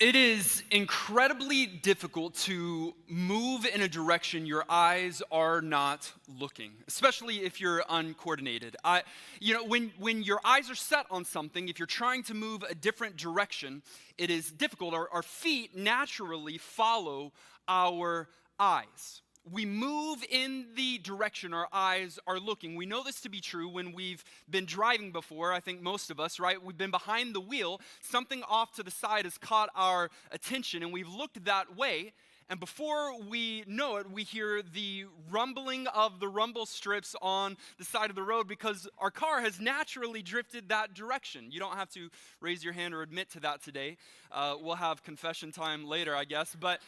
It is incredibly difficult to move in a direction your eyes are not looking, especially if you're uncoordinated. I, you know, when, when your eyes are set on something, if you're trying to move a different direction, it is difficult. Our, our feet naturally follow our eyes we move in the direction our eyes are looking. We know this to be true when we've been driving before. I think most of us, right? We've been behind the wheel, something off to the side has caught our attention, and we've looked that way. And before we know it, we hear the rumbling of the rumble strips on the side of the road because our car has naturally drifted that direction. You don't have to raise your hand or admit to that today. Uh, we'll have confession time later, I guess. But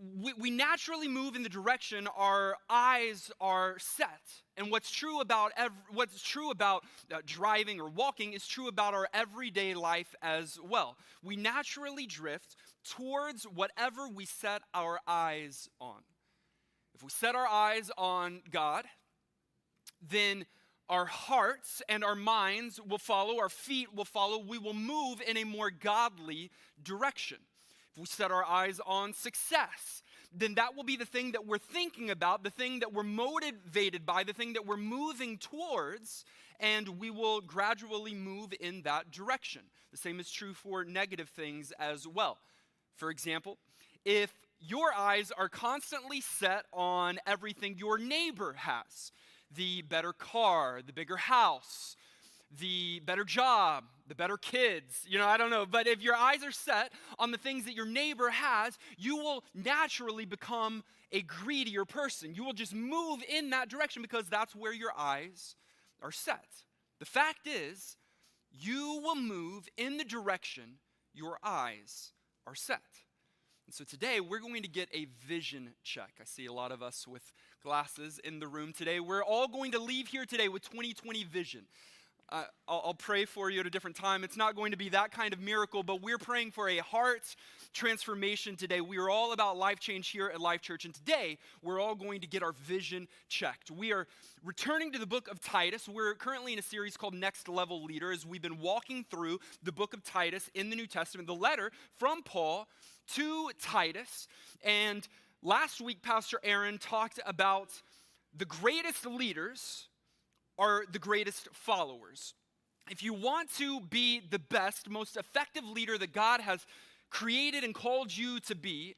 we, we naturally move in the direction our eyes are set. And what's true about what's true about uh, driving or walking is true about our everyday life as well. We naturally drift towards whatever we set our eyes on. If we set our eyes on God, then our hearts and our minds will follow, our feet will follow, we will move in a more godly direction. If we set our eyes on success, then that will be the thing that we're thinking about, the thing that we're motivated by, the thing that we're moving towards, and we will gradually move in that direction. The same is true for negative things as well. For example, if your eyes are constantly set on everything your neighbor has the better car, the bigger house, the better job, the better kids. You know, I don't know. But if your eyes are set on the things that your neighbor has, you will naturally become a greedier person. You will just move in that direction because that's where your eyes are set. The fact is, you will move in the direction your eyes are set. And so today we're going to get a vision check. I see a lot of us with glasses in the room today. We're all going to leave here today with 2020 vision. I'll, I'll, pray for you at a different time. It's not going to be that kind of miracle, but we're praying for a heart transformation today. We are all about life change here at Life Church, and today we're all going to get our vision checked. We are returning to the book of Titus. We're currently in a series called Next Level Leaders. We've been walking through the book of Titus in the New Testament, the letter from Paul to Titus. And last week, Pastor Aaron talked about the greatest leaders are the greatest followers. If you want to be the best, most effective leader that God has created and called you to be,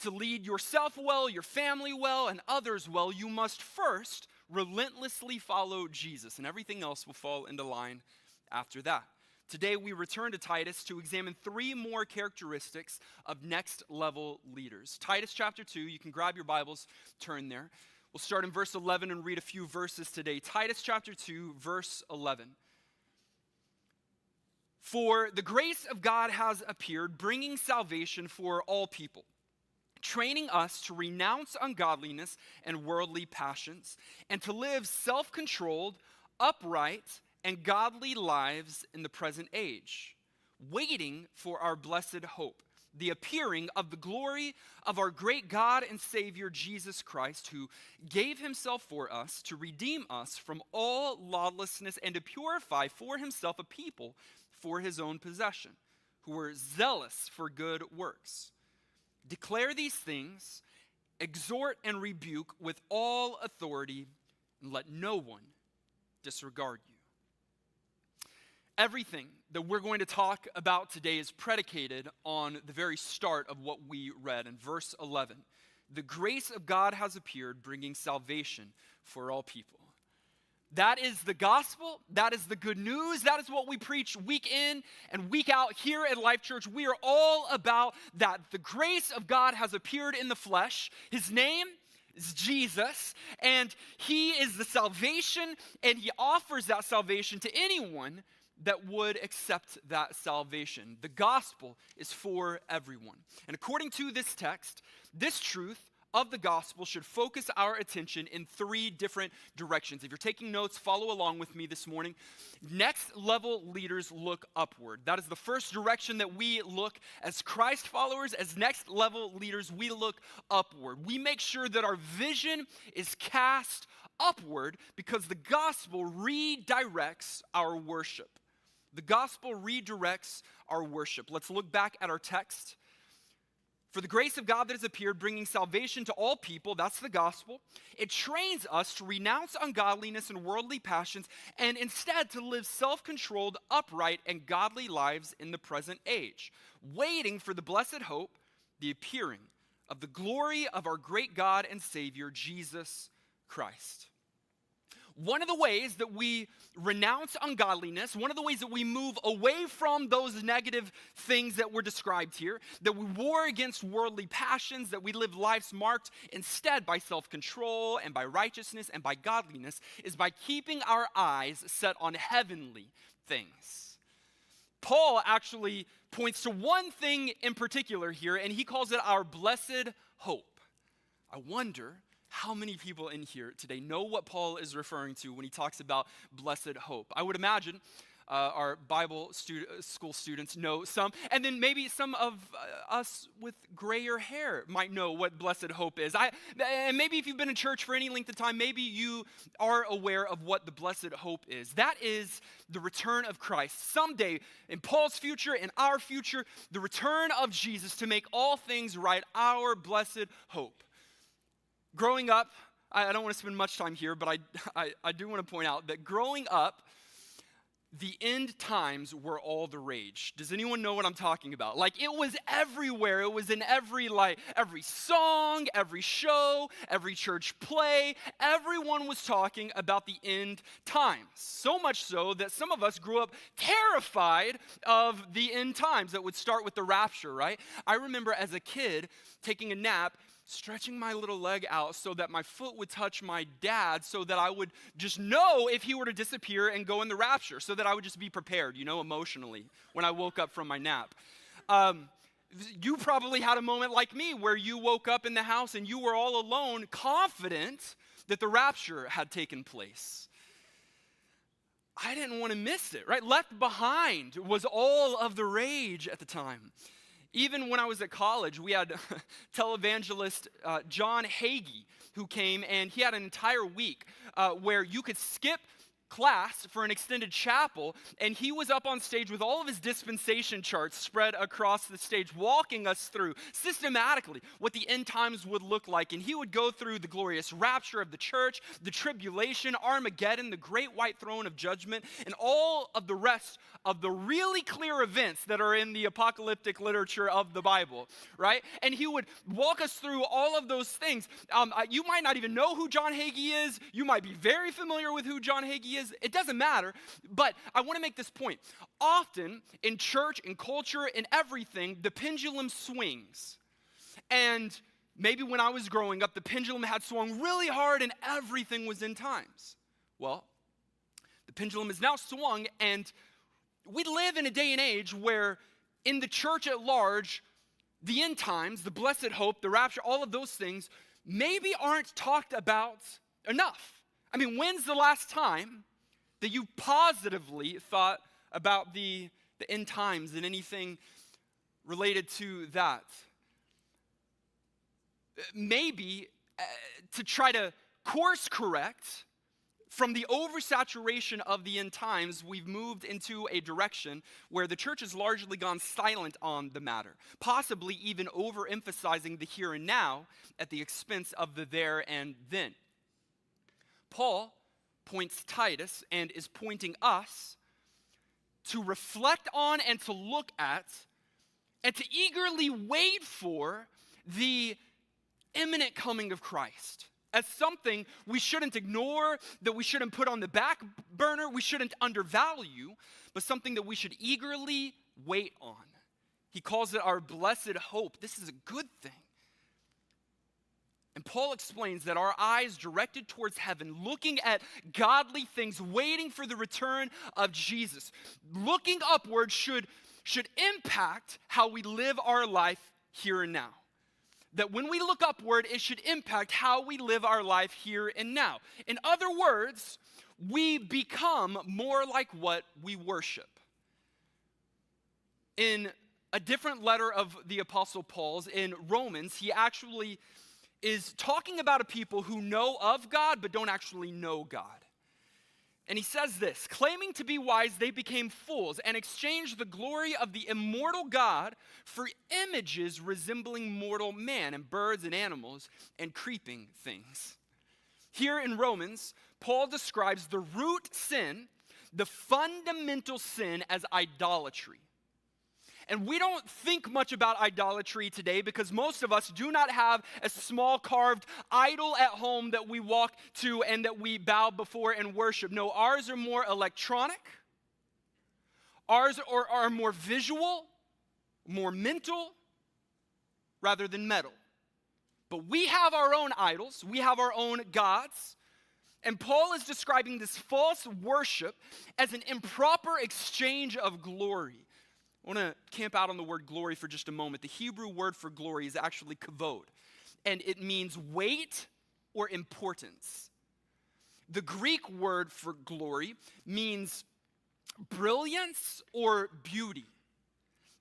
to lead yourself well, your family well, and others well, you must first relentlessly follow Jesus, and everything else will fall into line after that. Today, we return to Titus to examine three more characteristics of next level leaders. Titus chapter 2, you can grab your Bibles, turn there. We'll start in verse 11 and read a few verses today. Titus chapter 2, verse 11. For the grace of God has appeared, bringing salvation for all people, training us to renounce ungodliness and worldly passions, and to live self controlled, upright, and godly lives in the present age, waiting for our blessed hope the appearing of the glory of our great God and Savior Jesus Christ, who gave himself for us to redeem us from all lawlessness and to purify for himself a people for his own possession, who were zealous for good works. Declare these things, exhort and rebuke with all authority, and let no one disregard you. Everything that we're going to talk about today is predicated on the very start of what we read in verse 11. The grace of God has appeared, bringing salvation for all people. That is the gospel. That is the good news. That is what we preach week in and week out here at Life Church. We are all about that. The grace of God has appeared in the flesh. His name is Jesus, and He is the salvation, and He offers that salvation to anyone that would accept that salvation. The gospel is for everyone. And according to this text, this truth of the gospel should focus our attention in three different directions. If you're taking notes, follow along with me this morning. Next level leaders look upward. That is the first direction that we look as Christ followers, as next level leaders, we look upward. We make sure that our vision is cast upward because the gospel redirects our worship. The gospel redirects our worship. Let's look back at our text. For the grace of God that has appeared, bringing salvation to all people, that's the gospel. It trains us to renounce ungodliness and worldly passions and instead to live self controlled, upright, and godly lives in the present age, waiting for the blessed hope, the appearing of the glory of our great God and Savior, Jesus Christ. One of the ways that we renounce ungodliness, one of the ways that we move away from those negative things that were described here, that we war against worldly passions, that we live lives marked instead by self control and by righteousness and by godliness, is by keeping our eyes set on heavenly things. Paul actually points to one thing in particular here, and he calls it our blessed hope. I wonder how many people in here today know what Paul is referring to when he talks about blessed hope? I would imagine uh, our Bible stu- school students know some, and then maybe some of uh, us with grayer hair might know what blessed hope is. I, and maybe if you've been in church for any length of time, maybe you are aware of what the blessed hope is. That is the return of Christ. Someday, in Paul's future, in our future, the return of Jesus to make all things right, our blessed hope growing up, I, I don't want to spend much time here, but I, I, I do want to point out that growing up, the end times were all the rage. Does anyone know what I'm talking about? Like it was everywhere. It was in every like every song, every show, every church play. Everyone was talking about the end times. So much so that some of us grew up terrified of the end times that would start with the rapture, right? I remember as a kid taking a nap stretching my little leg out so that my foot would touch my dad, so that I would just know if he were to disappear and go in the rapture, so that I would just be prepared, you know, emotionally when I woke up from my nap. Um, you probably had a moment like me where you woke up in the house and you were all alone, confident that the rapture had taken place. I didn't want to miss it, right? Left behind was all of the rage at the time. Even when I was at college, we had televangelist uh, John Hagee who came, and he had an entire week uh, where you could skip class for an extended chapel, and he was up on stage with all of his dispensation charts spread across the stage, walking us through systematically what the end times would look like. And he would go through the glorious rapture of the church, the tribulation, Armageddon, the great white throne of judgment, and all of the rest of the really clear events that are in the apocalyptic literature of the Bible, right? And he would walk us through all of those things. Um, you might not even know who John Hagee is, you might be very familiar with who John Hagee is it doesn't matter. But I want to make this point. Often in church, in culture, in everything, the pendulum swings. And maybe when I was growing up, the pendulum had swung really hard and everything was end times. Well, the pendulum is now swung, and we live in a day and age where in the church at large, the end times, the blessed hope, the rapture, all of those things maybe aren't talked about enough. I mean, when's the last time that you positively thought about the, the end times and anything related to that. Maybe uh, to try to course correct from the oversaturation of the end times, we've moved into a direction where the church has largely gone silent on the matter, possibly even overemphasizing the here and now at the expense of the there and then. Paul points Titus and is pointing us to reflect on and to look at and to eagerly wait for the imminent coming of Christ as something we shouldn't ignore, that we shouldn't put on the back burner, we shouldn't undervalue, but something that we should eagerly wait on. He calls it our blessed hope. This is a good thing. And Paul explains that our eyes directed towards heaven, looking at godly things, waiting for the return of Jesus, looking upward should, should impact how we live our life here and now. That when we look upward, it should impact how we live our life here and now. In other words, we become more like what we worship. In a different letter of the Apostle Paul's, in Romans, he actually is talking about a people who know of God but don't actually know God. And he says this claiming to be wise, they became fools and exchanged the glory of the immortal God for images resembling mortal man and birds and animals and creeping things. Here in Romans, Paul describes the root sin, the fundamental sin, as idolatry. And we don't think much about idolatry today because most of us do not have a small carved idol at home that we walk to and that we bow before and worship. No, ours are more electronic, ours are, are more visual, more mental, rather than metal. But we have our own idols, we have our own gods. And Paul is describing this false worship as an improper exchange of glory. I want to camp out on the word glory for just a moment. The Hebrew word for glory is actually kavod, and it means weight or importance. The Greek word for glory means brilliance or beauty.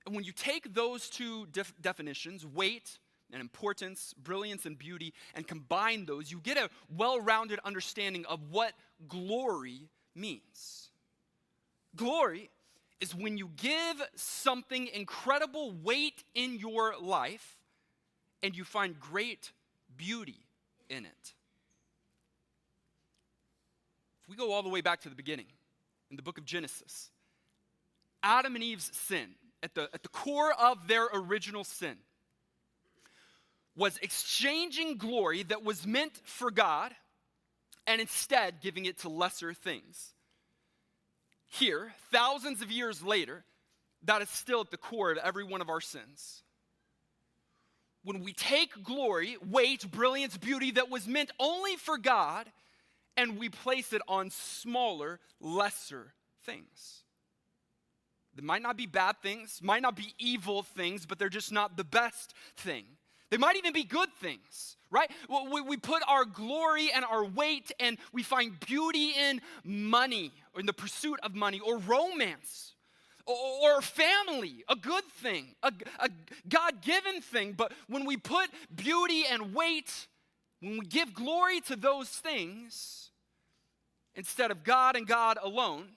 And when you take those two def- definitions, weight and importance, brilliance and beauty, and combine those, you get a well rounded understanding of what glory means. Glory is when you give something incredible weight in your life and you find great beauty in it. If we go all the way back to the beginning, in the book of Genesis, Adam and Eve's sin, at the, at the core of their original sin, was exchanging glory that was meant for God and instead giving it to lesser things here, thousands of years later, that is still at the core of every one of our sins. When we take glory, weight, brilliance, beauty that was meant only for God, and we place it on smaller, lesser things. They might not be bad things, might not be evil things, but they're just not the best thing. They might even be good things, right? We, put our glory and our weight and we find beauty in money or in the pursuit of money or romance or, family, a good thing, a, a God given thing. But when we put beauty and weight, when we give glory to those things instead of God and God alone,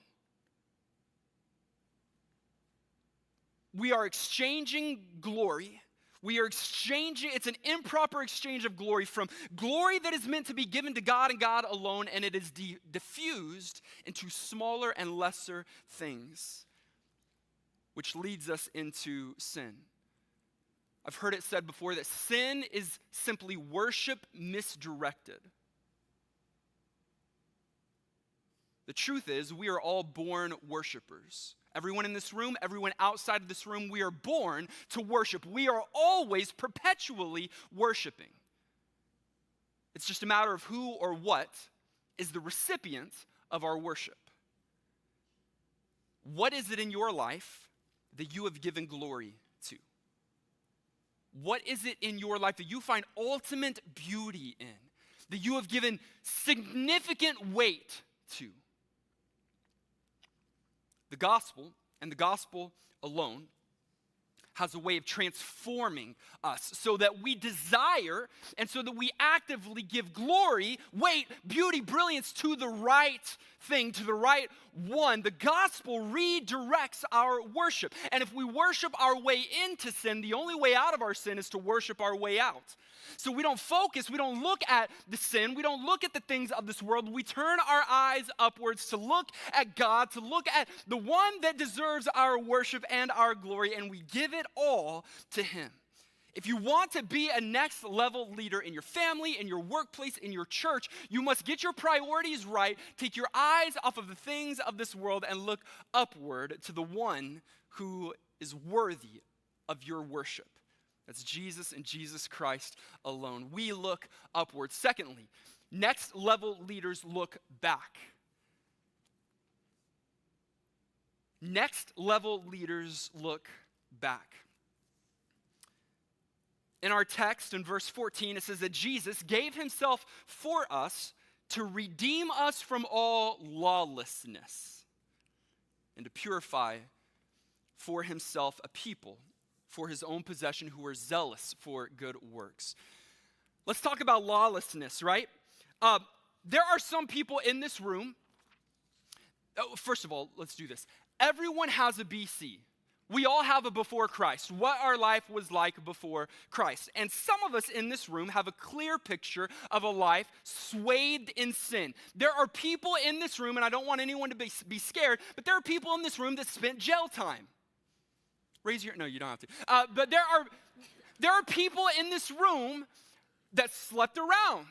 we are exchanging glory we are exchanging, it's an improper exchange of glory from glory that is meant to be given to God and God alone, and it is de- diffused into smaller and lesser things, which leads us into sin. I've heard it said before that sin is simply worship misdirected. The truth is, we are all born worshipers. Everyone in this room, everyone outside of this room, we are born to worship. We are always perpetually worshiping. It's just a matter of who or what is the recipient of our worship. What is it in your life that you have given glory to? What is it in your life that you find ultimate beauty in, that you have given significant weight to? The gospel and the gospel alone has a way of transforming us so that we desire and so that we actively give glory, weight, beauty, brilliance to the right thing, to the right one. The gospel redirects our worship. And if we worship our way into sin, the only way out of our sin is to worship our way out. So we don't focus, we don't look at the sin, we don't look at the things of this world. We turn our eyes upwards to look at God, to look at the one that deserves our worship and our glory, and we give it all to Him. If you want to be a next level leader in your family, in your workplace, in your church, you must get your priorities right, take your eyes off of the things of this world, and look upward to the one who is worthy of your worship. That's Jesus and Jesus Christ alone. We look upward. Secondly, next level leaders look back. Next level leaders look back. In our text in verse 14, it says that Jesus gave himself for us to redeem us from all lawlessness and to purify for himself a people for his own possession who are zealous for good works. Let's talk about lawlessness, right? Uh, there are some people in this room oh, first of all, let's do this. Everyone has a BC. We all have a before Christ, what our life was like before Christ. And some of us in this room have a clear picture of a life swathed in sin. There are people in this room, and I don't want anyone to be, be scared, but there are people in this room that spent jail time. Raise your, no, you don't have to. Uh, but there are, there are people in this room that slept around.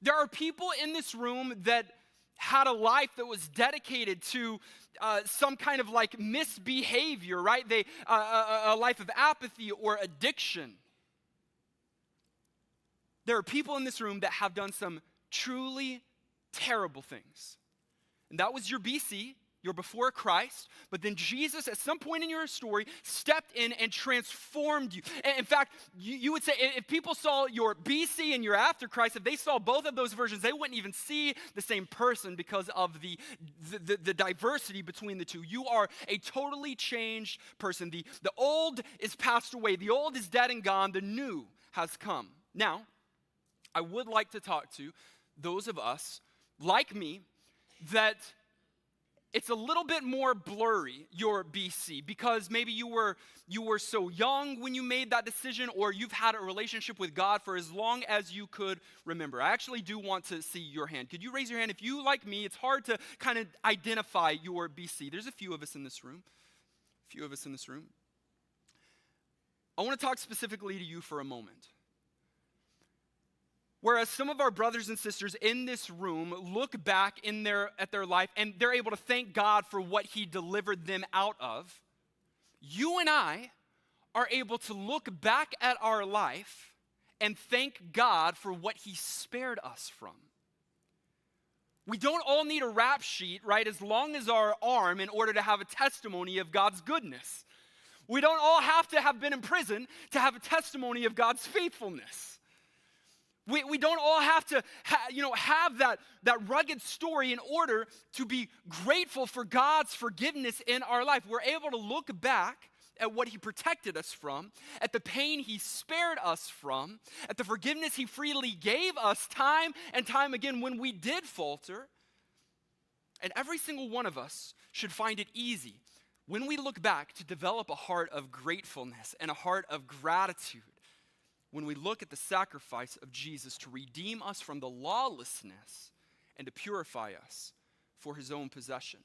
There are people in this room that had a life that was dedicated to uh, some kind of like misbehavior, right? They, uh, a, uh, uh, a life of apathy or addiction. There are people in this room that have done some truly terrible things. And that was your BC. You're before Christ, but then Jesus, at some point in your story, stepped in and transformed you. In fact, you, would say if people saw your BC and your after Christ, if they saw both of those versions, they wouldn't even see the same person because of the, the, the, the diversity between the two. You are a totally changed person. The, the old is passed away, the old is dead and gone, the new has come. Now, I would like to talk to those of us like me that it's a little bit more blurry your bc because maybe you were you were so young when you made that decision or you've had a relationship with god for as long as you could remember. I actually do want to see your hand. Could you raise your hand? If you like me it's hard to kind of identify your bc there's a few of us in this room. A few of us in this room. I want to talk specifically to you for a moment Whereas some of our brothers and sisters in this room look back in their, at their life and they're able to thank God for what He delivered them out of, you and I are able to look back at our life and thank God for what He spared us from. We don't all need a rap sheet, right, as long as our arm in order to have a testimony of God's goodness. We don't all have to have been in prison to have a testimony of God's faithfulness. We, we don't all have to ha, you know, have that, that rugged story in order to be grateful for God's forgiveness in our life. We're able to look back at what He protected us from, at the pain He spared us from, at the forgiveness He freely gave us time and time again when we did falter. And every single one of us should find it easy when we look back to develop a heart of gratefulness and a heart of gratitude when we look at the sacrifice of Jesus to redeem us from the lawlessness and to purify us for his own possession.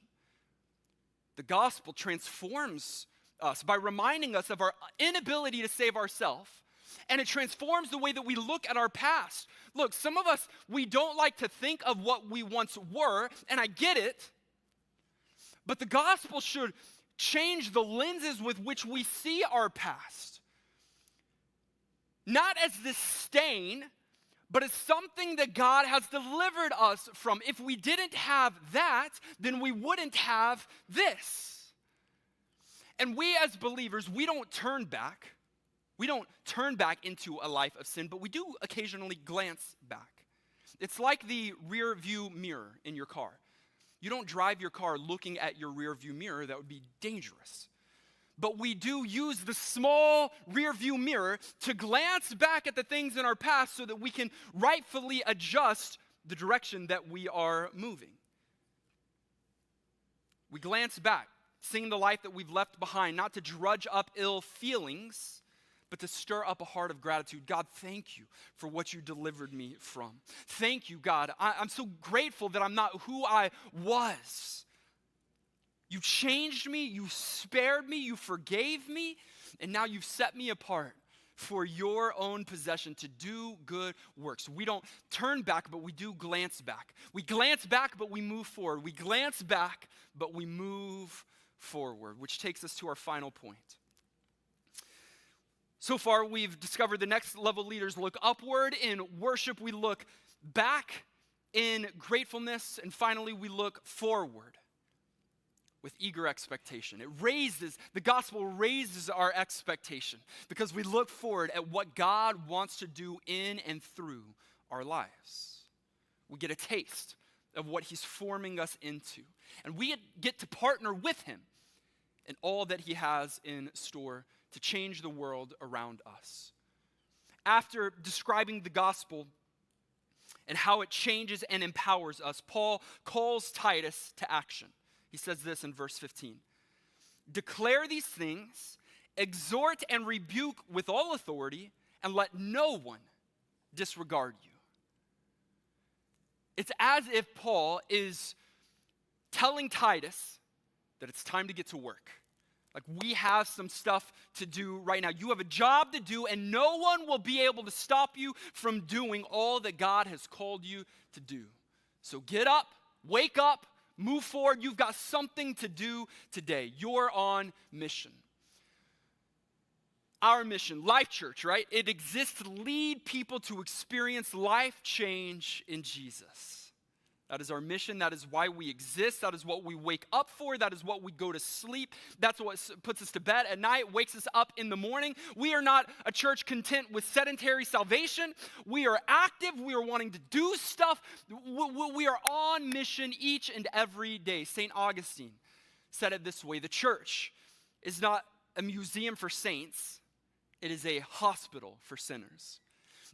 The gospel transforms us by reminding us of our inability to save ourselves. And it transforms the way that we look at our past. Look, some of us, we don't like to think of what we once were, and I get it. But the gospel should change the lenses with which we see our past not as this stain, but as something that God has delivered us from. If we didn't have that, then we wouldn't have this. And we as believers, we don't turn back. We don't turn back into a life of sin, but we do occasionally glance back. It's like the rear view mirror in your car. You don't drive your car looking at your rear view mirror, that would be dangerous but we do use the small rear view mirror to glance back at the things in our past so that we can rightfully adjust the direction that we are moving. We glance back, seeing the life that we've left behind, not to drudge up ill feelings, but to stir up a heart of gratitude. God, thank you for what you delivered me from. Thank you, God. I, am so grateful that I'm not who I was. You changed me, you spared me, you forgave me, and now you've set me apart for your own possession to do good works. We don't turn back, but we do glance back. We glance back, but we move forward. We glance back, but we move forward, which takes us to our final point. So far, we've discovered the next level leaders look upward in worship, we look back in gratefulness, and finally, we look forward with eager expectation. It raises, the gospel raises our expectation because we look forward at what God wants to do in and through our lives. We get a taste of what He's forming us into, and we get to partner with Him in all that He has in store to change the world around us. After describing the gospel and how it changes and empowers us. Paul calls Titus to action. He says this in verse 15 Declare these things, exhort and rebuke with all authority, and let no one disregard you. It's as if Paul is telling Titus that it's time to get to work. Like, we have some stuff to do right now. You have a job to do, and no one will be able to stop you from doing all that God has called you to do. So get up, wake up, move forward. You've got something to do today. You're on mission. Our mission, Life Church, right? It exists to lead people to experience life change in Jesus. That is our mission. That is why we exist. That is what we wake up for. That is what we go to sleep. That's what puts us to bed at night, wakes us up in the morning. We are not a church content with sedentary salvation. We are active. We are wanting to do stuff. We are on mission each and every day. St. Augustine said it this way The church is not a museum for saints, it is a hospital for sinners.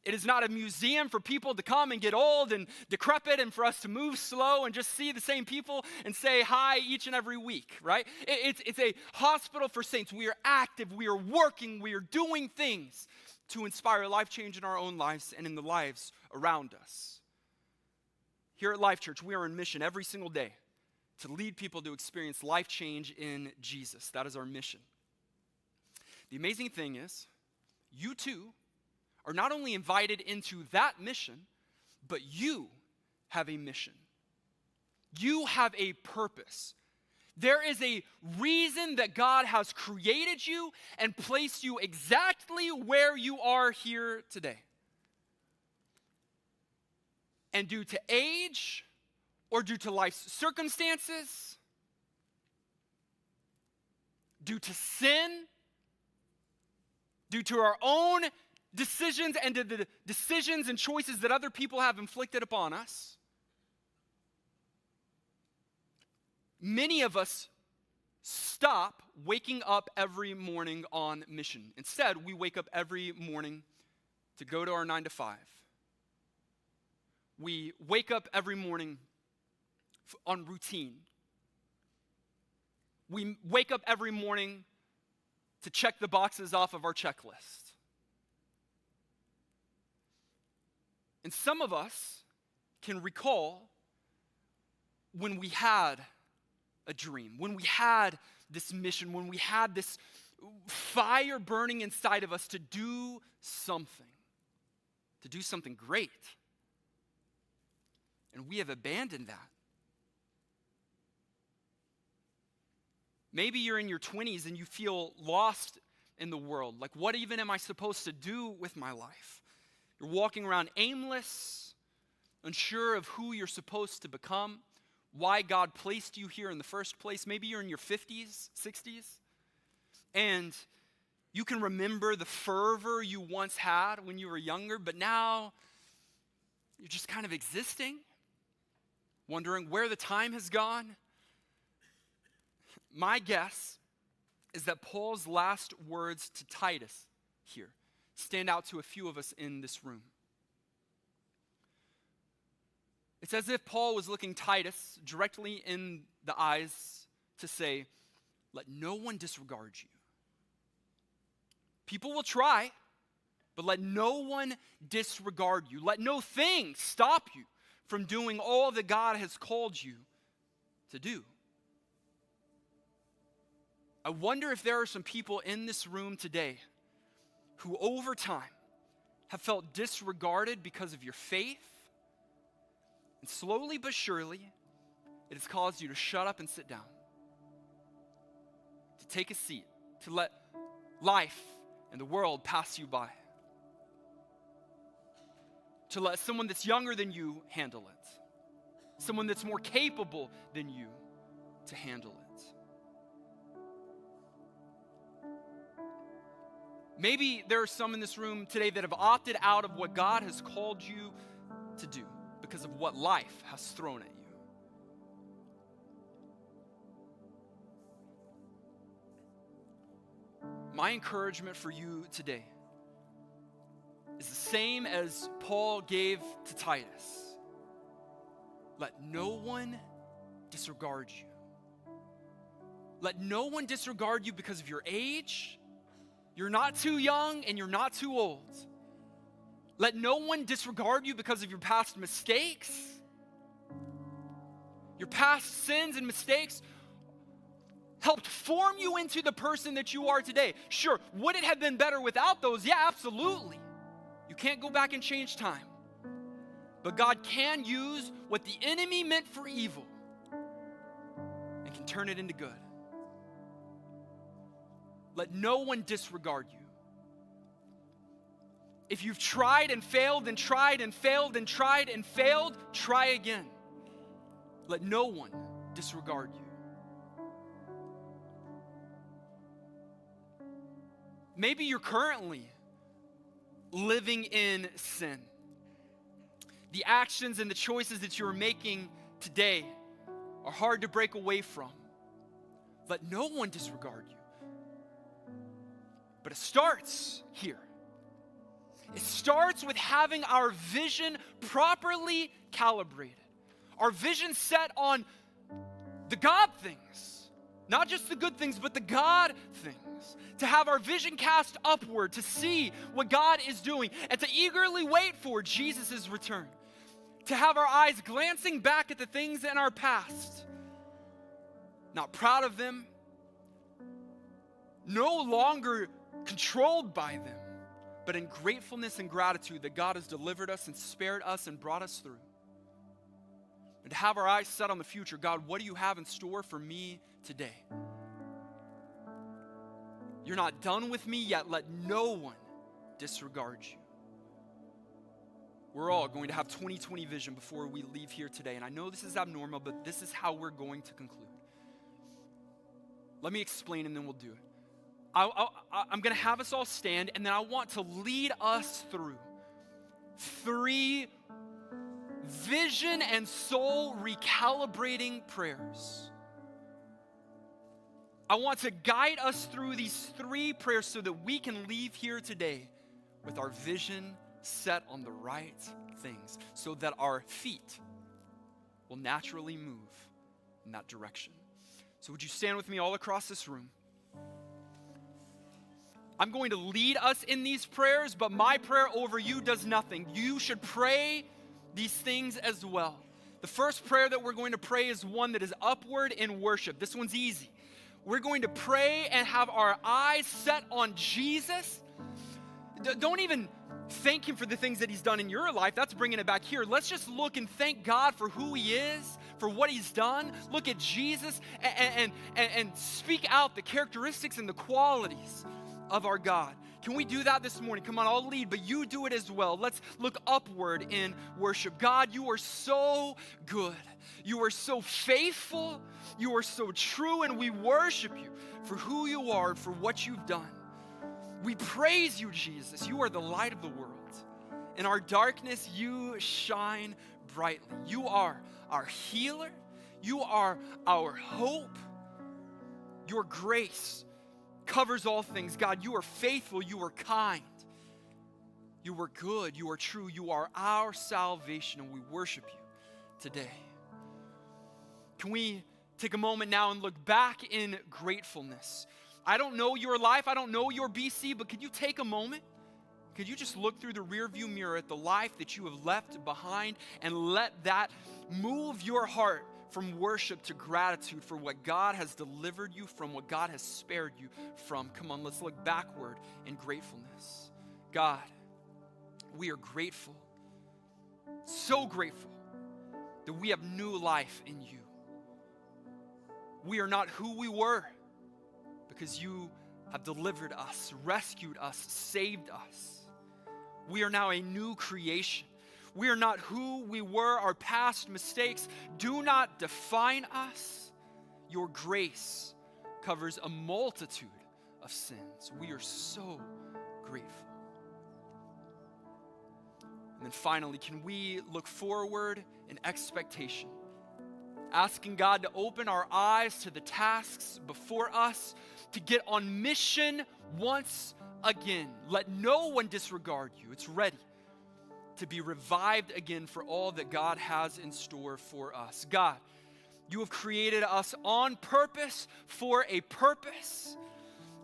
It is not a museum for people to come and get old and decrepit and for us to move slow and just see the same people and say hi each and every week, right? It's, it's a hospital for saints. We are active, we are working, we are doing things to inspire life change in our own lives and in the lives around us. Here at Life Church, we are on mission every single day to lead people to experience life change in Jesus. That is our mission. The amazing thing is, you too are not only invited into that mission, but you have a mission. You have a purpose. There is a reason that God has created you and placed you exactly where you are here today. And due to age or due to life's circumstances, due to sin, due to our own decisions and the decisions and choices that other people have inflicted upon us, many of us stop waking up every morning on mission. Instead, we wake up every morning to go to our nine to five. We wake up every morning on routine. We wake up every morning to check the boxes off of our checklist. And some of us can recall when we had a dream, when we had this mission, when we had this fire burning inside of us to do something, to do something great. And we have abandoned that. Maybe you're in your 20s and you feel lost in the world. Like, what even am I supposed to do with my life? You're walking around aimless, unsure of who you're supposed to become, why God placed you here in the first place. Maybe you're in your 50s, 60s, and you can remember the fervor you once had when you were younger, but now you're just kind of existing, wondering where the time has gone. My guess is that Paul's last words to Titus here stand out to a few of us in this room. It's as if Paul was looking Titus directly in the eyes to say, Let no one disregard you. People will try, but let no one disregard you. Let no thing stop you from doing all that God has called you to do. I wonder if there are some people in this room today who over time have felt disregarded because of your faith. And slowly but surely, it has caused you to shut up and sit down, to take a seat, to let life and the world pass you by, to let someone that's younger than you handle it, someone that's more capable than you to handle it. Maybe there are some in this room today that have opted out of what God has called you to do because of what life has thrown at you. My encouragement for you today is the same as Paul gave to Titus. Let no one disregard you. Let no one disregard you because of your age. You're not too young and you're not too old. Let no one disregard you because of your past mistakes. Your past sins and mistakes helped form you into the person that you are today. Sure, would it have been better without those? Yeah, absolutely. You can't go back and change time. But God can use what the enemy meant for evil and can turn it into good. Let no one disregard you. If you've tried and failed and tried and failed and tried and failed, try again. Let no one disregard you. Maybe you're currently living in sin. The actions and the choices that you're making today are hard to break away from. Let no one disregard you. But it starts here. It starts with having our vision properly calibrated, our vision set on the God things, not just the good things, but the God things to have our vision cast upward, to see what God is doing, and to eagerly wait for Jesus' return. To have our eyes glancing back at the things in our past, not proud of them, no longer controlled by them, but in gratefulness and gratitude that God has delivered us and spared us and brought us through. And to have our eyes set on the future God, what do you have in store for me today? You're not done with me yet. Let no one disregard you. We're all going to have 2020 vision before we leave here today. And I know this is abnormal, but this is how we're going to conclude. Let me explain and then we'll do it. I, am going to have us all stand, and then I want to lead us through three vision and soul recalibrating prayers. I want to guide us through these three prayers so that we can leave here today with our vision set on the right things, so that our feet will naturally move in that direction. So, would you stand with me all across this room? I'm going to lead us in these prayers, but my prayer over you does nothing. You should pray these things as well. The first prayer that we're going to pray is one that is upward in worship. This one's easy. We're going to pray and have our eyes set on Jesus. D- don't even thank Him for the things that He's done in your life. That's bringing it back here. Let's just look and thank God for who He is, for what He's done. Look at Jesus and, and, and, and speak out the characteristics and the qualities of our God. Can we do that this morning? Come on, I'll lead, but you do it as well. Let's look upward in worship. God, you are so good. You are so faithful. You are so true, and we worship you for who you are and for what you've done. We praise you, Jesus. You are the light of the world. In our darkness, you shine brightly. You are our healer. You are our hope. Your grace covers all things. God, you are faithful, you are kind, you are good, you are true, you are our salvation, and we worship you today. Can we take a moment now and look back in gratefulness? I don't know your life, I don't know your BC, but could you take a moment? Could you just look through the rearview mirror at the life that you have left behind and let that move your heart from worship to gratitude for what God has delivered you from, what God has spared you from. Come on, let's look backward in gratefulness. God, we are grateful, so grateful that we have new life in you. We are not who we were because you have delivered us, rescued us, saved us. We are now a new creation. We are not who we were. Our past mistakes do not define us. Your grace covers a multitude of sins. We are so grateful. And then finally, can we look forward in expectation? Asking God to open our eyes to the tasks before us, to get on mission once again. Let no one disregard you. It's ready to be revived again for all that God has in store for us. God, you have created us on purpose for a purpose.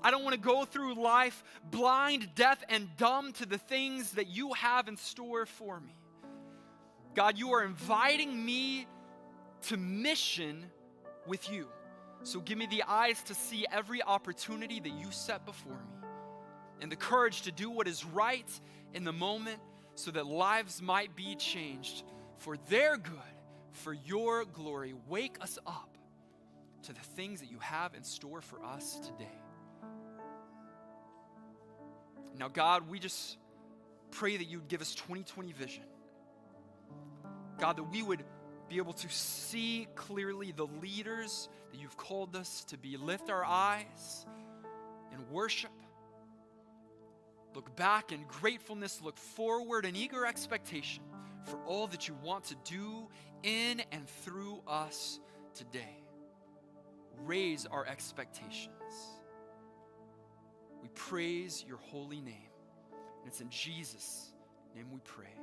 I don't want to go through life blind, deaf, and dumb to the things that you have in store for me. God, you are inviting me to mission with you. So give me the eyes to see every opportunity that you set before me and the courage to do what is right in the moment so that lives might be changed for their good, for your glory. Wake us up to the things that you have in store for us today. Now, God, we just pray that you'd give us 2020 vision. God, that we would be able to see clearly the leaders that you've called us to be. Lift our eyes and worship. Look back in gratefulness. Look forward in eager expectation for all that you want to do in and through us today. Raise our expectations. We praise your holy name. And it's in Jesus' name we pray.